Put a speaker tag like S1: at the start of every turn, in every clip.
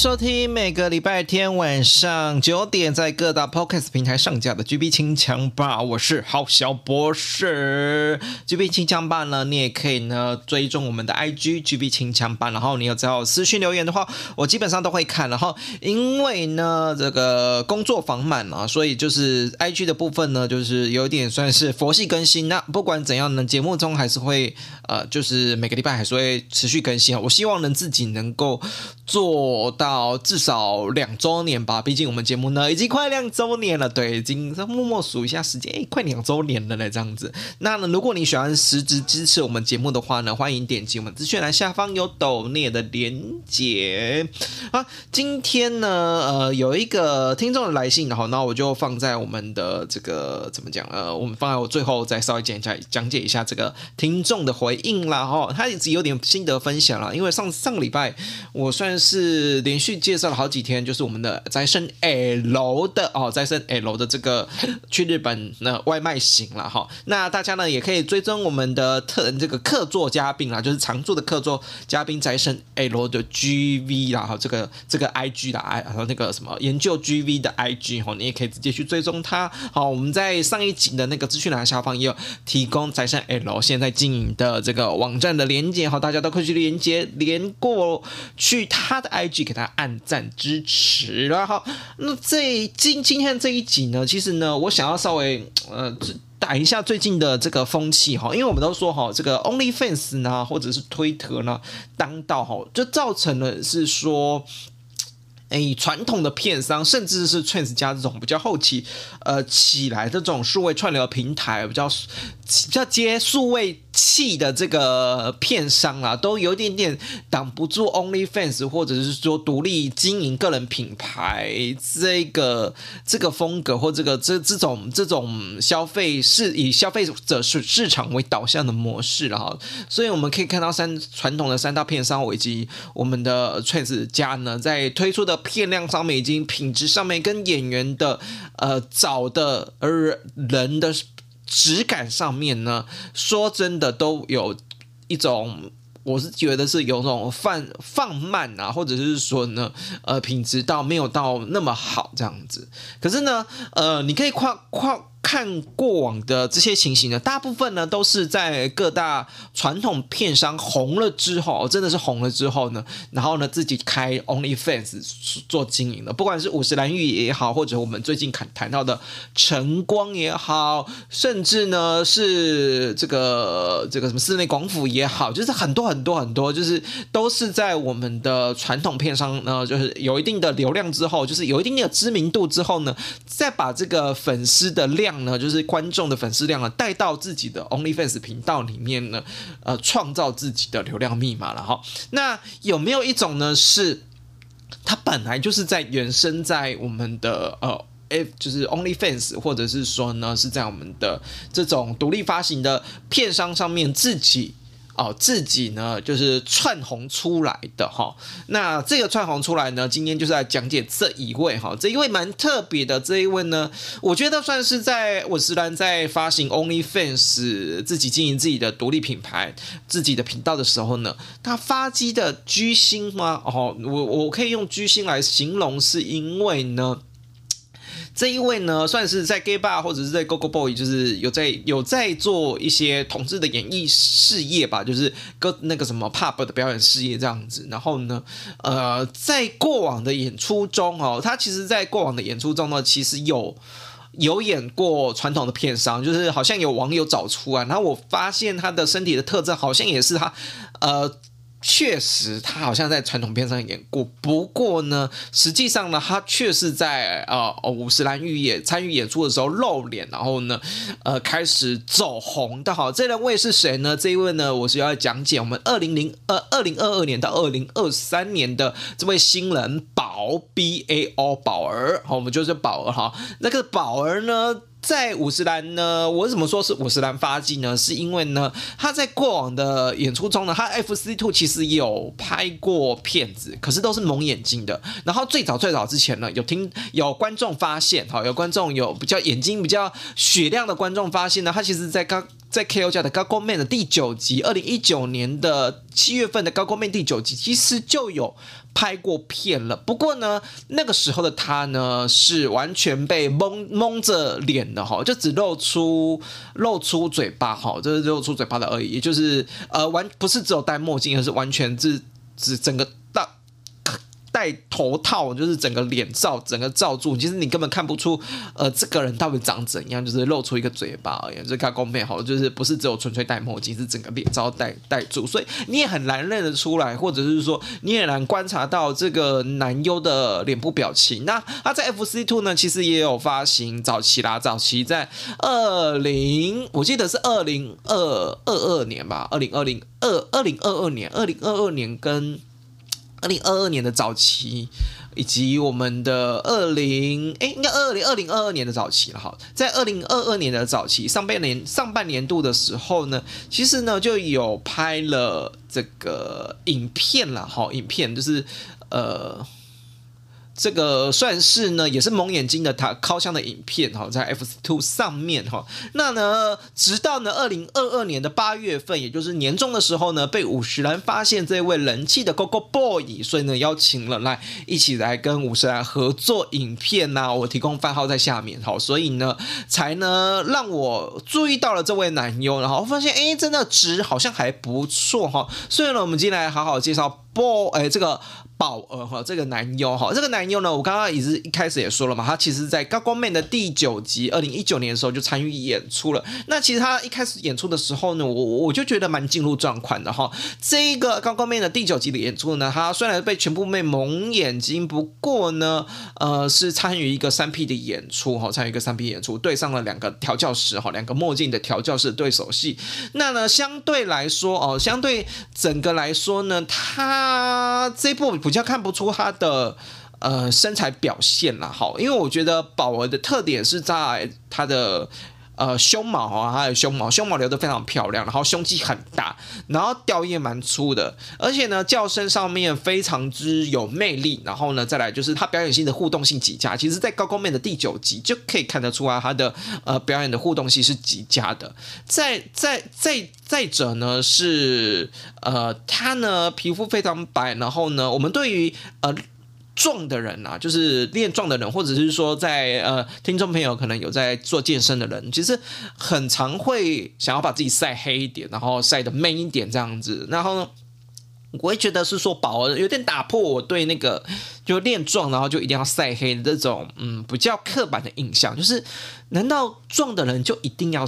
S1: 收听每个礼拜天晚上九点在各大 Podcast 平台上架的 GB 清枪吧，我是郝小博士。GB 清枪吧呢，你也可以呢追踪我们的 IG GB 清枪吧，然后你有只要私信留言的话，我基本上都会看。然后因为呢这个工作繁忙啊，所以就是 IG 的部分呢，就是有点算是佛系更新。那不管怎样呢，节目中还是会呃，就是每个礼拜还是会持续更新啊。我希望能自己能够做到。至少两周年吧，毕竟我们节目呢已经快两周年了，对，已经默默数一下时间，哎，快两周年了呢，这样子。那呢，如果你喜欢实质支持我们节目的话呢，欢迎点击我们资讯栏下方有抖内的连结。啊，今天呢，呃，有一个听众的来信，然后那我就放在我们的这个怎么讲？呃，我们放在我最后再稍微讲一下，讲解一下这个听众的回应啦。哈，他一直有点心得分享了，因为上上个礼拜我算是连。续介绍了好几天，就是我们的宅生 L 的哦，宅生 L 的这个去日本那外卖行了哈。那大家呢也可以追踪我们的特这个客座嘉宾啦，就是常驻的客座嘉宾宅生 L 的 GV 啦哈，这个这个 IG 啦，还有那个什么研究 GV 的 IG 哈，你也可以直接去追踪他。好，我们在上一集的那个资讯栏下方也有提供宅生 L 现在经营的这个网站的连接哈，大家都可以去连接连过去他他的 IG 给他。按赞支持，然后那这今今天这一集呢，其实呢，我想要稍微呃打一下最近的这个风气哈，因为我们都说哈，这个 OnlyFans 呢，或者是推特呢，当道哈，就造成了是说。哎，传统的片商，甚至是 Trans 家这种比较后期，呃，起来这种数位串流平台，比较比较接数位气的这个片商啊，都有点点挡不住 OnlyFans，或者是说独立经营个人品牌这个这个风格，或这个这这种这种消费是以消费者市市场为导向的模式了哈。所以我们可以看到三传统的三大片商以及我们的 Trans 家呢，在推出的。片量上面，已经品质上面跟演员的呃找的而人的质感上面呢，说真的都有一种，我是觉得是有种放放慢啊，或者是说呢，呃，品质到没有到那么好这样子。可是呢，呃，你可以跨跨。看过往的这些情形呢，大部分呢都是在各大传统片商红了之后，真的是红了之后呢，然后呢自己开 OnlyFans 做经营的，不管是五十岚玉也好，或者我们最近谈谈到的晨光也好，甚至呢是这个这个什么室内广府也好，就是很多很多很多，就是都是在我们的传统片商呢，就是有一定的流量之后，就是有一定的知名度之后呢，再把这个粉丝的量。呢，就是观众的粉丝量啊，带到自己的 OnlyFans 频道里面呢，呃，创造自己的流量密码了哈。那有没有一种呢，是它本来就是在原生在我们的呃，哎，就是 OnlyFans，或者是说呢，是在我们的这种独立发行的片商上面自己。哦，自己呢就是窜红出来的哈。那这个窜红出来呢，今天就是来讲解这一位哈。这一位蛮特别的，这一位呢，我觉得算是在五十岚在发行 OnlyFans 自己经营自己的独立品牌、自己的频道的时候呢，他发迹的居星吗？哦，我我可以用居星来形容，是因为呢。这一位呢，算是在 gay bar 或者是在 Go Go Boy，就是有在有在做一些同志的演艺事业吧，就是跟那个什么 pub 的表演事业这样子。然后呢，呃，在过往的演出中哦，他其实，在过往的演出中呢，其实有有演过传统的片商，就是好像有网友找出啊，然后我发现他的身体的特征好像也是他呃。确实，他好像在传统片上演过。不过呢，实际上呢，他却是在呃五十岚御也参与演出的时候露脸，然后呢，呃，开始走红的。好，这两位是谁呢？这一位呢，我是要讲解我们二零零呃二零二二年到二零二三年的这位新人宝 B A O 宝儿。好，我们就是宝儿哈。那个宝儿呢？在五十岚呢，我为什么说是五十岚发迹呢？是因为呢，他在过往的演出中呢，他 F C Two 其实有拍过片子，可是都是蒙眼睛的。然后最早最早之前呢，有听有观众发现，哈，有观众有比较眼睛比较雪亮的观众发现呢，他其实在刚在 KO 家的《GAGO Man》的第九集，二零一九年的七月份的《GAGO Man》第九集，其实就有。拍过片了，不过呢，那个时候的他呢是完全被蒙蒙着脸的哈，就只露出露出嘴巴哈，就是露出嘴巴的而已，也就是呃完不是只有戴墨镜，而是完全是只整个。戴头套就是整个脸罩，整个罩住，其实你根本看不出，呃，这个人到底长怎样，就是露出一个嘴巴而已。这个公妹好，就是不是只有纯粹戴墨镜，是整个脸罩戴戴住，所以你也很难认得出来，或者是说你也难观察到这个男优的脸部表情。那他在 FC2 呢，其实也有发行早期啦，早期在二零，我记得是二零二二二年吧，二零二零二二零二二年，二零二二年跟。二零二二年的早期，以及我们的二零哎，应该二零二零二二年的早期了哈。在二零二二年的早期，上半年上半年度的时候呢，其实呢就有拍了这个影片了哈。影片就是呃。这个算是呢，也是蒙眼睛的他靠箱的影片哈，在 FC2 上面哈。那呢，直到呢二零二二年的八月份，也就是年终的时候呢，被五十岚发现这位人气的 Coco Boy，所以呢邀请了来一起来跟五十岚合作影片呐。我提供番号在下面哈，所以呢才呢让我注意到了这位男优，然后发现哎，真的值好像还不错哈。所以呢，我们今天来好好介绍 Boy 哎这个。宝儿哈，这个男优哈，这个男优呢，我刚刚也是一开始也说了嘛，他其实在《高光妹》的第九集，二零一九年的时候就参与演出了。那其实他一开始演出的时候呢，我我就觉得蛮进入状况的哈。这个《高光妹》的第九集的演出呢，他虽然被全部妹蒙眼睛，不过呢，呃，是参与一个三 P 的演出哈，参与一个三 P 演出，对上了两个调教师哈，两个墨镜的调教师对手戏。那呢，相对来说哦，相对整个来说呢，他这部。比较看不出他的呃身材表现啦，好，因为我觉得宝儿的特点是在他的呃胸毛啊，还有胸毛，胸毛留得非常漂亮，然后胸肌很大，然后吊叶蛮粗的，而且呢叫声上面非常之有魅力，然后呢再来就是他表演性的互动性极佳，其实在高光面的第九集就可以看得出来他的呃表演的互动性是极佳的，再再再再者呢是。呃，他呢皮肤非常白，然后呢，我们对于呃壮的人啊，就是练壮的人，或者是说在呃听众朋友可能有在做健身的人，其实很常会想要把自己晒黑一点，然后晒得 man 一点这样子，然后，我会觉得是说宝儿有点打破我对那个就练壮然后就一定要晒黑的这种嗯比较刻板的印象，就是难道撞的人就一定要？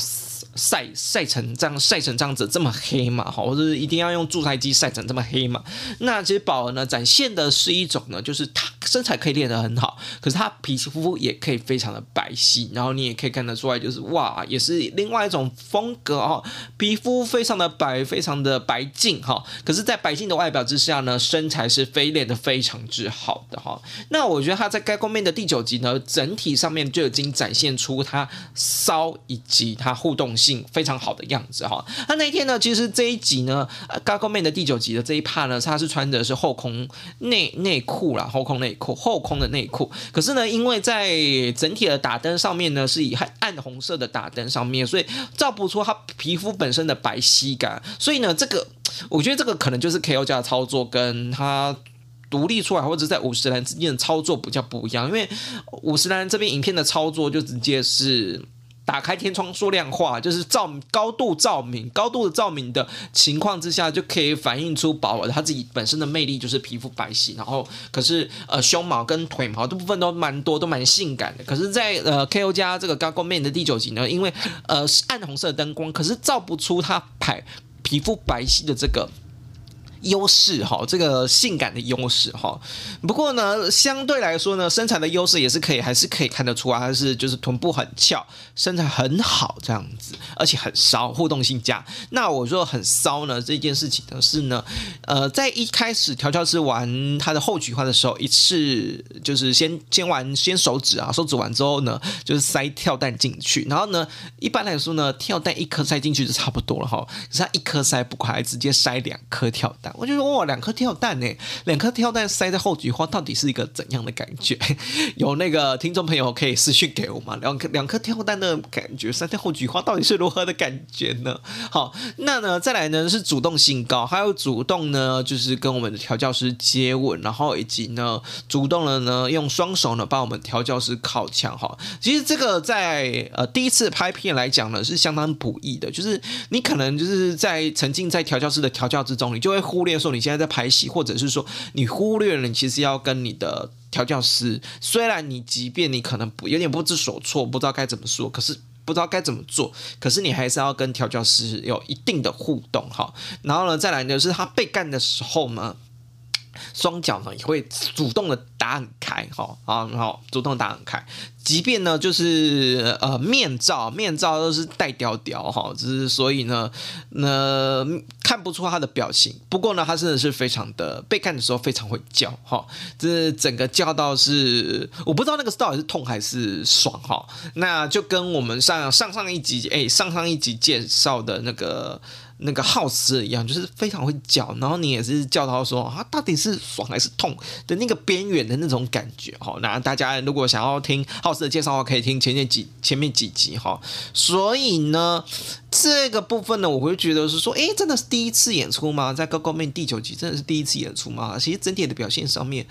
S1: 晒晒成这样，晒成这样子这么黑吗？哈，或者是一定要用助晒机晒成这么黑吗？那其实宝儿呢，展现的是一种呢，就是他身材可以练得很好，可是他皮肤也可以非常的白皙，然后你也可以看得出来，就是哇，也是另外一种风格哦，皮肤非常的白，非常的白净哈。可是，在白净的外表之下呢，身材是非练得非常之好的哈。那我觉得他在该方面的第九集呢，整体上面就已经展现出他骚以及他互动性。非常好的样子哈，那那一天呢，其实这一集呢，《GAGO Man》的第九集的这一 part 呢，他是穿的是后空内内裤啦，后空内后空的内裤。可是呢，因为在整体的打灯上面呢，是以暗暗红色的打灯上面，所以照不出他皮肤本身的白皙感。所以呢，这个我觉得这个可能就是 KO 家的操作跟他独立出来，或者在五十岚之间的操作比较不一样，因为五十岚这边影片的操作就直接是。打开天窗说亮话，就是照高度照明、高度的照明的情况之下，就可以反映出宝儿他自己本身的魅力，就是皮肤白皙，然后可是呃胸毛跟腿毛的部分都蛮多，都蛮性感的。可是在，呃 KO 加这个 GAGO Man 的第九集呢，因为呃是暗红色灯光，可是照不出他白皮肤白皙的这个优势哈，这个性感的优势哈。不过呢，相对来说呢，身材的优势也是可以，还是可以看得出来，它是就是臀部很翘，身材很好这样子，而且很骚，互动性佳。那我说很骚呢，这件事情呢是呢，呃，在一开始调教师玩他的后菊花的时候，一次就是先先玩先手指啊，手指完之后呢，就是塞跳蛋进去，然后呢，一般来说呢，跳蛋一颗塞进去就差不多了哈，可是他一颗塞不快，直接塞两颗跳蛋。我就说哇，两颗跳蛋呢，两颗跳蛋塞在后菊花到底是一个怎样的感觉？有那个听众朋友可以私讯给我吗？两颗两颗跳蛋的感觉塞在后菊花到底是如何的感觉呢？好，那呢再来呢是主动性高，还有主动呢就是跟我们的调教师接吻，然后以及呢主动的呢用双手呢帮我们调教师靠墙哈。其实这个在呃第一次拍片来讲呢是相当不易的，就是你可能就是在沉浸在调教师的调教之中，你就会忽忽略说你现在在拍戏，或者是说你忽略了你其实要跟你的调教师，虽然你即便你可能不有点不知所措，不知道该怎么说，可是不知道该怎么做，可是你还是要跟调教师有一定的互动哈。然后呢，再来，就是他被干的时候呢。双脚呢也会主动的打很开，哈啊，然后主动打很开，即便呢就是呃面罩面罩都是带屌屌哈，只是所以呢那看不出他的表情。不过呢，他真的是非常的被看的时候非常会叫哈，这整个叫到是我不知道那个到底是痛还是爽哈。那就跟我们上上上一集哎上上一集介绍的那个。那个耗斯一样，就是非常会叫，然后你也是叫到说啊，到底是爽还是痛的那个边缘的那种感觉哈。那大家如果想要听耗斯的介绍的话，可以听前面几前面几集哈。所以呢，这个部分呢，我会觉得是说，诶，真的是第一次演出吗？在《高高妹》第九集真的是第一次演出吗？其实整体的表现上面。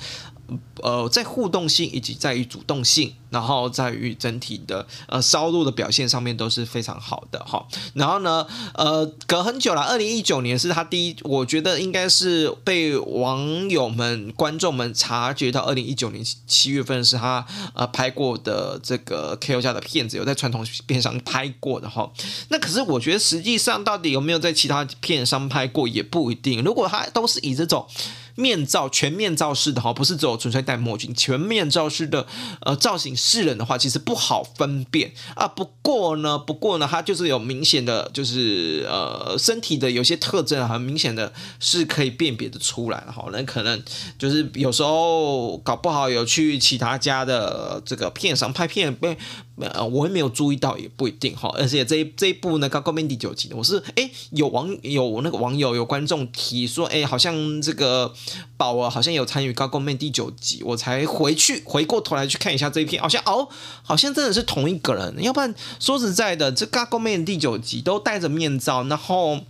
S1: 呃，在互动性以及在于主动性，然后在于整体的呃骚度的表现上面都是非常好的哈。然后呢，呃，隔很久了，二零一九年是他第一，我觉得应该是被网友们、观众们察觉到，二零一九年七月份是他呃拍过的这个 KO 家的片子，有在传统片上拍过的哈。那可是我觉得实际上到底有没有在其他片上拍过也不一定。如果他都是以这种。面罩全面罩式的哈，不是只有纯粹戴墨镜，全面罩式的呃造型示人的话，其实不好分辨啊。不过呢，不过呢，他就是有明显的，就是呃身体的有些特征，很明显的是可以辨别的出来哈。那可能就是有时候搞不好有去其他家的这个片上拍片被。呃，我也没有注意到，也不一定哈。而且这一这一部呢，高高面第九集，我是哎有网有那个网友有观众提说，哎，好像这个宝儿好像有参与高高面第九集，我才回去回过头来去看一下这一片，哦像哦，好像真的是同一个人。要不然说实在的，这嘎公面第九集都戴着面罩，然后。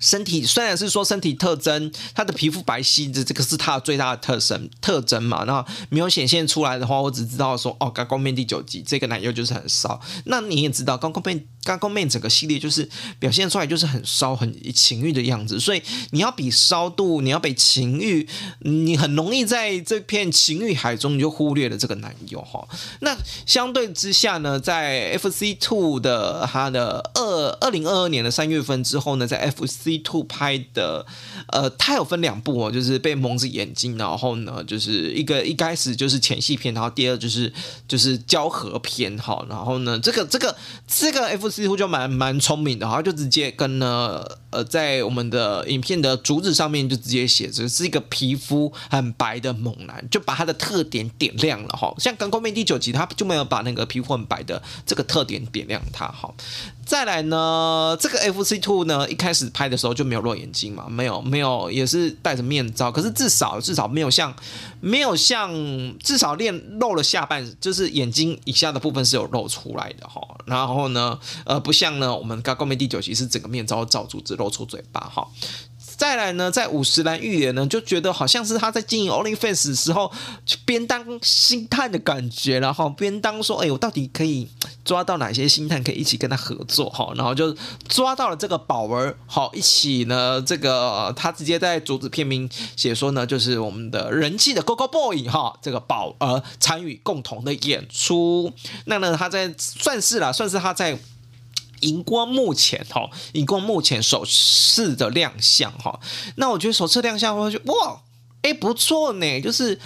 S1: 身体虽然是说身体特征，他的皮肤白皙，这这个是他的最大的特征特征嘛。那没有显现出来的话，我只知道说哦，高光面第九集这个男优就是很骚。那你也知道，高光面高光面整个系列就是表现出来就是很骚、很情欲的样子。所以你要比骚度，你要比情欲，你很容易在这片情欲海中你就忽略了这个男友哈。那相对之下呢，在 FC Two 的他的二二零二二年的三月份之后呢，在 FC Two 拍的，呃，它有分两部哦，就是被蒙着眼睛，然后呢，就是一个一开始就是前戏片，然后第二就是就是交合片，哈，然后呢，这个这个这个 F.C. 似乎就蛮蛮聪明的，哈，就直接跟呢，呃，在我们的影片的主旨上面就直接写着是一个皮肤很白的猛男，就把他的特点点亮了，哈，像刚刚面第九集他就没有把那个皮肤很白的这个特点点亮他，哈。再来呢，这个 FC Two 呢，一开始拍的时候就没有露眼睛嘛，没有没有，也是戴着面罩，可是至少至少没有像没有像至少练露了下半，就是眼睛以下的部分是有露出来的哈。然后呢，呃，不像呢，我们刚刚面第九集是整个面罩罩住，只露出嘴巴哈。再来呢，在五十岚预言呢，就觉得好像是他在经营 OnlyFans 的时候，就边当星探的感觉，然后边当说，哎，我到底可以抓到哪些星探可以一起跟他合作哈，然后就抓到了这个宝儿，好，一起呢，这个他直接在主旨片名写说呢，就是我们的人气的 Gogo Boy 哈，这个宝儿参与共同的演出，那呢，他在算是啦，算是他在。荧光幕前哈，荧光幕前首次的亮相哈。那我觉得首次亮相，我就哇，哎，不错呢。就是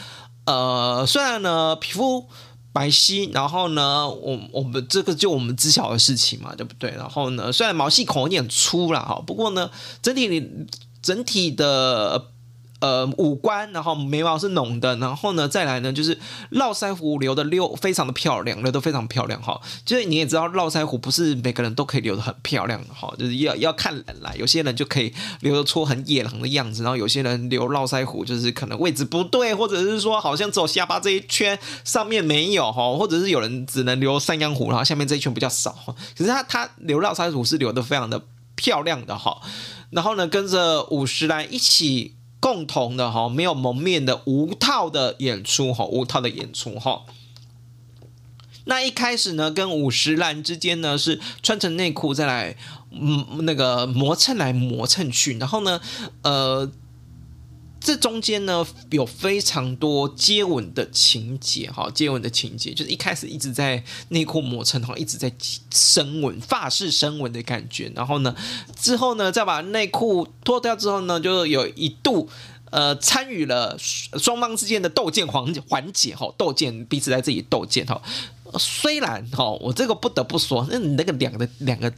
S1: 呃，虽然呢皮肤白皙，然后呢，我我们这个就我们知晓的事情嘛，对不对？然后呢，虽然毛细孔有点粗了哈，不过呢，整体整体的。呃，五官，然后眉毛是浓的，然后呢，再来呢，就是络腮胡留的溜，非常的漂亮，留的非常漂亮哈。就是你也知道，络腮胡不是每个人都可以留的很漂亮的哈，就是要要看人来，有些人就可以留得出很野狼的样子，然后有些人留络腮胡就是可能位置不对，或者是说好像只有下巴这一圈上面没有哈，或者是有人只能留山羊胡，然后下面这一圈比较少哈。可是他他留络腮胡是留的非常的漂亮的哈，然后呢，跟着五十岚一起。共同的哈，没有蒙面的无套的演出哈，无套的演出哈。那一开始呢，跟五十岚之间呢是穿成内裤再来，嗯，那个磨蹭来磨蹭去，然后呢，呃。这中间呢有非常多接吻的情节，哈，接吻的情节就是一开始一直在内裤磨蹭，哈，一直在深吻，发式深吻的感觉。然后呢，之后呢，再把内裤脱掉之后呢，就有一度呃参与了双方之间的斗剑环环节，哈，斗剑彼此在这里斗剑，哈。虽然哈，我这个不得不说，那你那个两个两个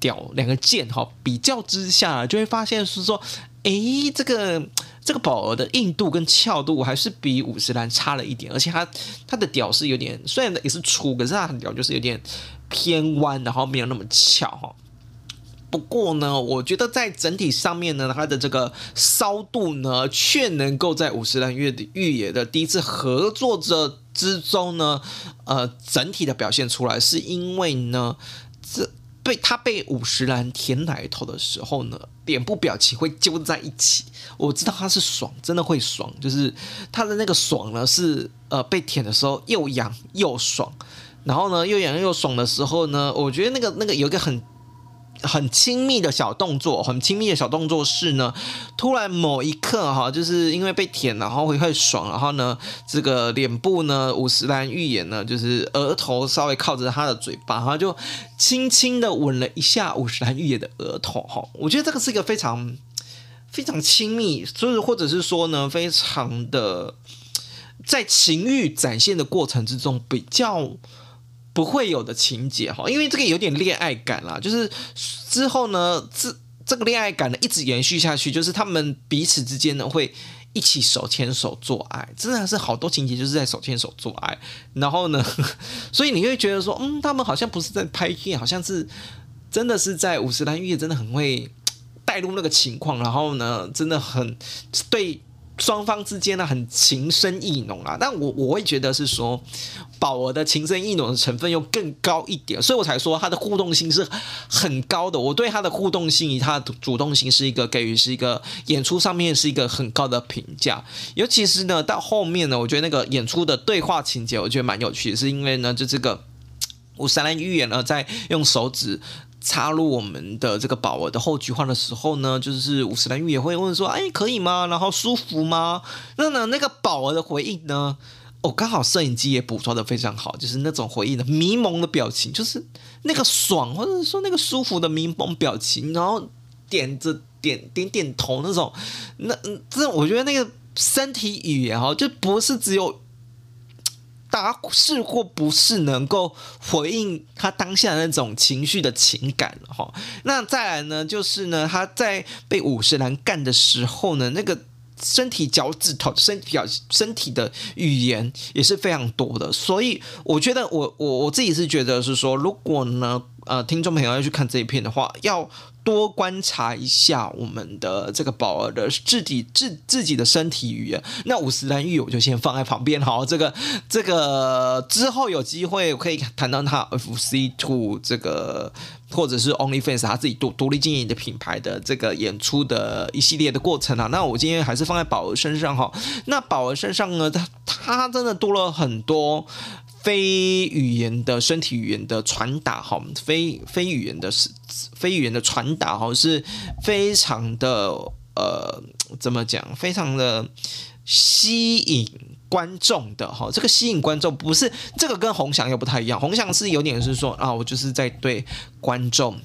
S1: 屌两个剑，哈，比较之下就会发现是说，诶，这个。这个宝儿的硬度跟翘度还是比五十岚差了一点，而且它它的屌是有点，虽然也是粗，可是它的屌就是有点偏弯，然后没有那么翘哈。不过呢，我觉得在整体上面呢，它的这个骚度呢，却能够在五十岚的越野的第一次合作者之中呢，呃，整体的表现出来，是因为呢，这。被他被五十岚舔奶头的时候呢，脸部表情会揪在一起。我知道他是爽，真的会爽，就是他的那个爽呢，是呃被舔的时候又痒又爽，然后呢又痒又爽的时候呢，我觉得那个那个有一个很。很亲密的小动作，很亲密的小动作是呢，突然某一刻哈，就是因为被舔，然后会会爽，然后呢，这个脸部呢，五十岚预言呢，就是额头稍微靠着他的嘴巴，然后就轻轻的吻了一下五十岚预言的额头哈。我觉得这个是一个非常非常亲密，所以或者是说呢，非常的在情欲展现的过程之中比较。不会有的情节哈，因为这个有点恋爱感啦，就是之后呢，这这个恋爱感呢一直延续下去，就是他们彼此之间呢会一起手牵手做爱，真的是好多情节就是在手牵手做爱，然后呢，所以你会觉得说，嗯，他们好像不是在拍片，好像是真的是在五十岚御也真的很会带入那个情况，然后呢，真的很对。双方之间呢很情深意浓啊，但我我会觉得是说宝儿的情深意浓的成分又更高一点，所以我才说他的互动性是很高的。我对他的互动性他的主动性是一个给予是一个演出上面是一个很高的评价，尤其是呢到后面呢，我觉得那个演出的对话情节我觉得蛮有趣，是因为呢就这个五十岚预言呢在用手指。插入我们的这个宝儿的后菊花的时候呢，就是五十岚御也会问说：“哎，可以吗？然后舒服吗？”那呢，那个宝儿的回应呢？哦，刚好摄影机也捕捉的非常好，就是那种回应的迷蒙的表情，就是那个爽或者说那个舒服的迷蒙表情，然后点着点点点头那种。那这我觉得那个身体语言哈，就不是只有。答是或不是能够回应他当下那种情绪的情感了哈。那再来呢，就是呢，他在被五十岚干的时候呢，那个身体脚趾头、身体表、身体的语言也是非常多的。所以我觉得，我我我自己是觉得是说，如果呢，呃，听众朋友要去看这一片的话，要。多观察一下我们的这个宝儿的自己自自己的身体语言。那五十岚玉我就先放在旁边，好，这个这个之后有机会可以谈到他 FC Two 这个或者是 OnlyFans 他自己独独立经营的品牌的这个演出的一系列的过程啊。那我今天还是放在宝儿身上哈。那宝儿身上呢，他他真的多了很多。非语言的身体语言的传达，哈，非非语言的是非语言的传达，哈，是非常的呃，怎么讲？非常的吸引观众的哈，这个吸引观众不是这个跟鸿翔又不太一样，鸿翔是有点是说啊，我就是在对观众。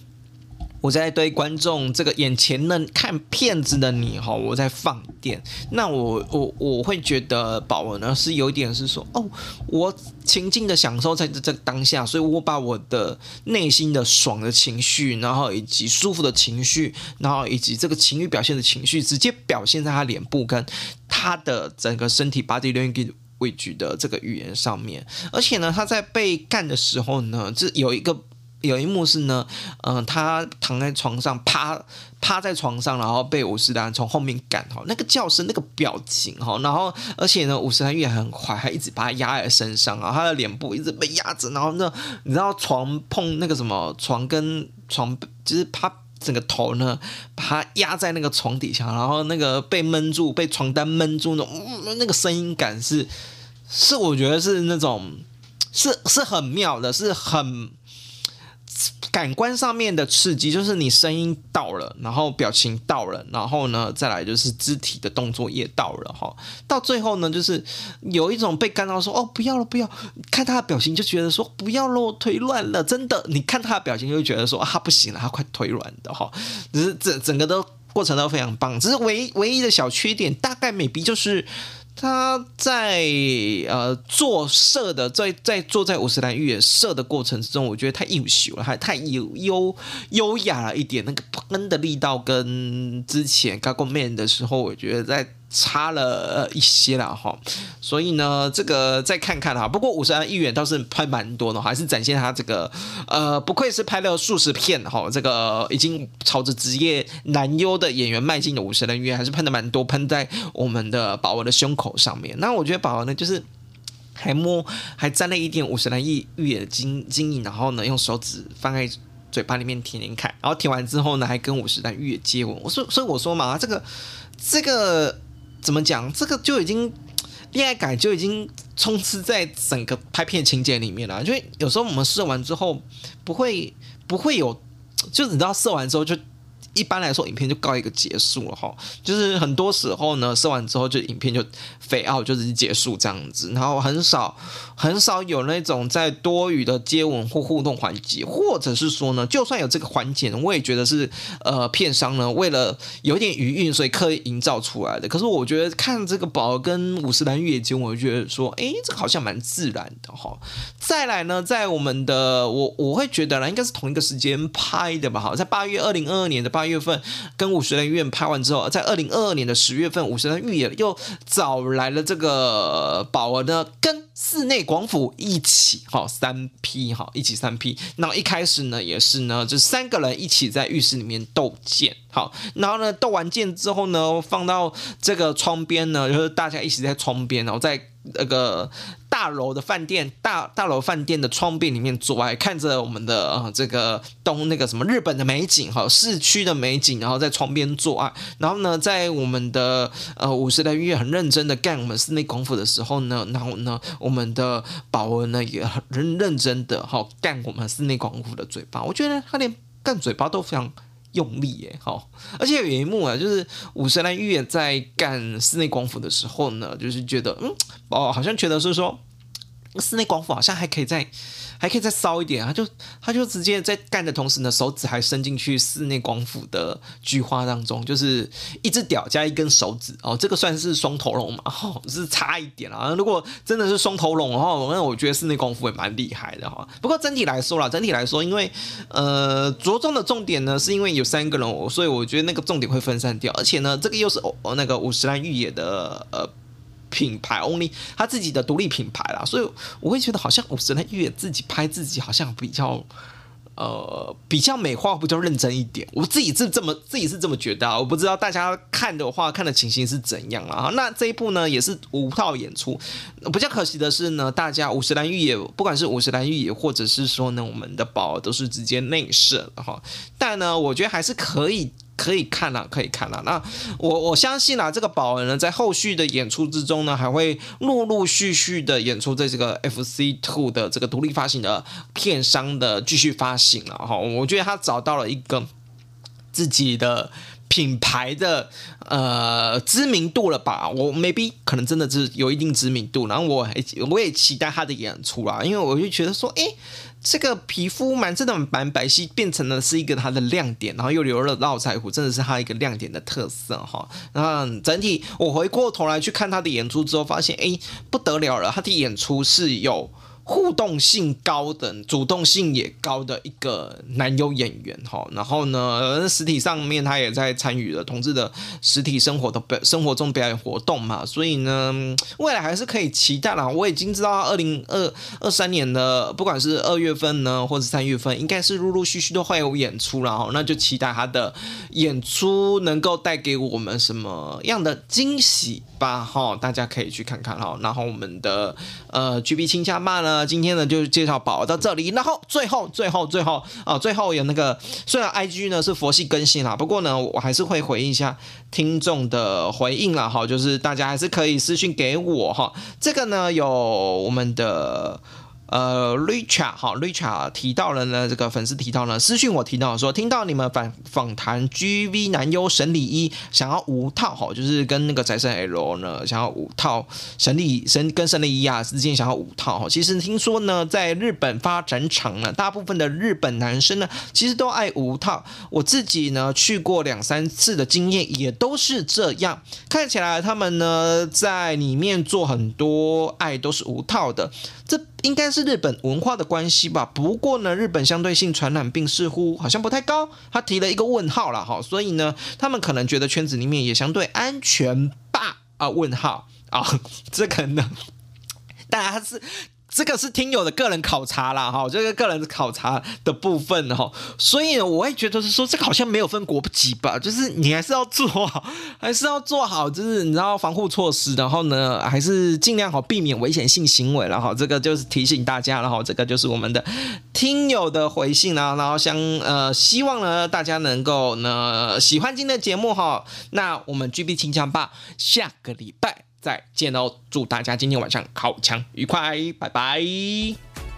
S1: 我在对观众这个眼前的看片子的你哈，我在放电。那我我我会觉得宝文呢是有点是说哦，我情境的享受在这这当下，所以我把我的内心的爽的情绪，然后以及舒服的情绪，然后以及这个情绪表现的情绪，直接表现在他脸部跟他的整个身体 body language 的这个语言上面。而且呢，他在被干的时候呢，这有一个。有一幕是呢，嗯、他躺在床上，趴趴在床上，然后被五十岚从后面赶哈，那个叫声，那个表情哈，然后而且呢，五十岚也很快，还一直把他压在身上啊，他的脸部一直被压着，然后那你知道床碰那个什么床跟床，就是他整个头呢，把他压在那个床底下，然后那个被闷住，被床单闷住那种，嗯、那个声音感是是我觉得是那种是是很妙的，是很。感官上面的刺激，就是你声音到了，然后表情到了，然后呢，再来就是肢体的动作也到了哈。到最后呢，就是有一种被干扰说哦，不要了，不要，看他的表情就觉得说不要了，我腿软了，真的，你看他的表情就觉得说啊，不行了，他快腿软的哈。只是整整个的过程都非常棒，只是唯唯一的小缺点，大概 maybe 就是。他在呃做射的，在在坐在五十岚预言射的过程之中，我觉得太优秀了，还太优优优雅了一点，那个喷的力道跟之前 Gago Man 的时候，我觉得在。差了一些了哈，所以呢，这个再看看哈。不过五十岚预言倒是拍蛮多的，还是展现他这个呃，不愧是拍了数十片哈，这个已经朝着职业男优的演员迈进的五十岚预言，还是喷的蛮多，喷在我们的宝儿的胸口上面。那我觉得宝儿呢，就是还摸还沾了一点五十岚预预言的精精液，然后呢，用手指放在嘴巴里面舔舔看，然后舔完之后呢，还跟五十岚预言接吻。我说，所以我说嘛，这个这个。怎么讲？这个就已经 恋爱感就已经充斥在整个拍片情节里面了。就有时候我们试完之后，不会不会有，就你知道试完之后就。一般来说，影片就告一个结束了哈，就是很多时候呢，射完之后就影片就 fade out，就是结束这样子，然后很少很少有那种在多余的接吻或互动环节，或者是说呢，就算有这个环节，我也觉得是呃片商呢为了有点余韵，所以刻意营造出来的。可是我觉得看这个宝跟五十岚月经，我就觉得说，哎，这个好像蛮自然的哈。再来呢，在我们的我我会觉得呢，应该是同一个时间拍的吧，好，在八月二零二二年的八。八月份跟五十岚预言拍完之后，在二零二二年的十月份，五十岚预言又找来了这个宝儿呢，跟寺内广府一起哈三 P 哈一起三 P。那一开始呢也是呢，就三个人一起在浴室里面斗剑，好，然后呢斗完剑之后呢，放到这个窗边呢，就是大家一起在窗边，然后在。那个大楼的饭店，大大楼饭店的窗边里面做爱，看着我们的呃这个东那个什么日本的美景哈，市区的美景，然后在窗边做爱，然后呢，在我们的呃五十岚预言很认真的干我们室内功夫的时候呢，然后呢，我们的宝儿呢也很认真的哈干我们室内功夫的嘴巴，我觉得他连干嘴巴都非常。用力耶，好，而且有一幕啊，就是五十岚预言在干室内广府的时候呢，就是觉得，嗯，哦，好像觉得是说，室内光伏好像还可以再。还可以再骚一点，他就他就直接在干的同时呢，手指还伸进去室内光伏的菊花当中，就是一只屌加一根手指哦，这个算是双头龙嘛？哦，是差一点啊。如果真的是双头龙的话，那我觉得室内光伏也蛮厉害的哈。不过整体来说啦，整体来说，因为呃着重的重点呢，是因为有三个人，所以我觉得那个重点会分散掉，而且呢，这个又是哦那个五十岚御野的呃。品牌 only 他自己的独立品牌啦，所以我会觉得好像五十岚预言自己拍自己好像比较呃比较美化，比较认真一点。我自己是这么自己是这么觉得啊，我不知道大家看的话看的情形是怎样啊。那这一部呢也是五套演出，比较可惜的是呢，大家五十岚预言不管是五十岚预言或者是说呢我们的宝都是直接内射的哈，但呢我觉得还是可以。可以看了，可以看了。那我我相信啊，这个宝儿呢，在后续的演出之中呢，还会陆陆续续的演出在这个 FC Two 的这个独立发行的片商的继续发行了哈。我觉得他找到了一个自己的品牌的呃知名度了吧？我 maybe 可能真的是有一定知名度，然后我还我也期待他的演出啦，因为我就觉得说，哎、这个皮肤蛮真的蛮白皙，变成了是一个他的亮点，然后又留了络腮胡，真的是他一个亮点的特色哈。那整体我回过头来去看他的演出之后，发现哎、不得了了，他的演出是有。互动性高的、主动性也高的一个男优演员哈，然后呢，实体上面他也在参与了同志的实体生活的表生活中表演活动嘛，所以呢，未来还是可以期待啦。我已经知道二零二二三年的不管是二月份呢，或者三月份，应该是陆陆续续都会有演出了哈，那就期待他的演出能够带给我们什么样的惊喜吧哈，大家可以去看看哈。然后我们的呃 GB 亲家爸呢。今天呢就介绍宝到这里，然后最后最后最后啊，最后有那个虽然 IG 呢是佛系更新啦，不过呢我还是会回应一下听众的回应了。哈，就是大家还是可以私信给我哈，这个呢有我们的。呃，Richard 哈，Richard 提到了呢，这个粉丝提到呢，私讯我提到说，听到你们访访谈 GV 男优沈礼一想要五套哈，就是跟那个宅神 L 呢想要五套，沈礼沈跟沈礼一啊之间想要五套哈。其实听说呢，在日本发展场呢，大部分的日本男生呢，其实都爱无套。我自己呢去过两三次的经验也都是这样，看起来他们呢在里面做很多爱都是无套的，这。应该是日本文化的关系吧，不过呢，日本相对性传染病似乎好像不太高，他提了一个问号了哈，所以呢，他们可能觉得圈子里面也相对安全吧啊？问号啊，这可能大家是。这个是听友的个人考察啦，哈，这个个人考察的部分哈，所以我会觉得是说，这个好像没有分国籍吧，就是你还是要做好，还是要做好，就是你知道防护措施，然后呢，还是尽量好避免危险性行为，然后这个就是提醒大家，然后这个就是我们的听友的回信啦，然后相呃，希望呢大家能够呢喜欢今天的节目哈，那我们 GB 清枪吧，下个礼拜。再见喽！祝大家今天晚上烤枪愉快，拜拜。